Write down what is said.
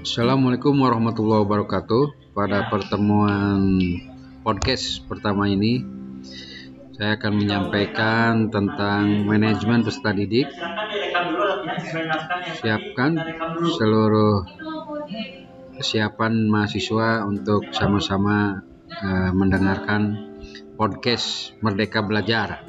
Assalamualaikum warahmatullahi wabarakatuh. Pada pertemuan podcast pertama ini, saya akan menyampaikan tentang manajemen peserta didik. Siapkan seluruh kesiapan mahasiswa untuk sama-sama uh, mendengarkan podcast Merdeka Belajar.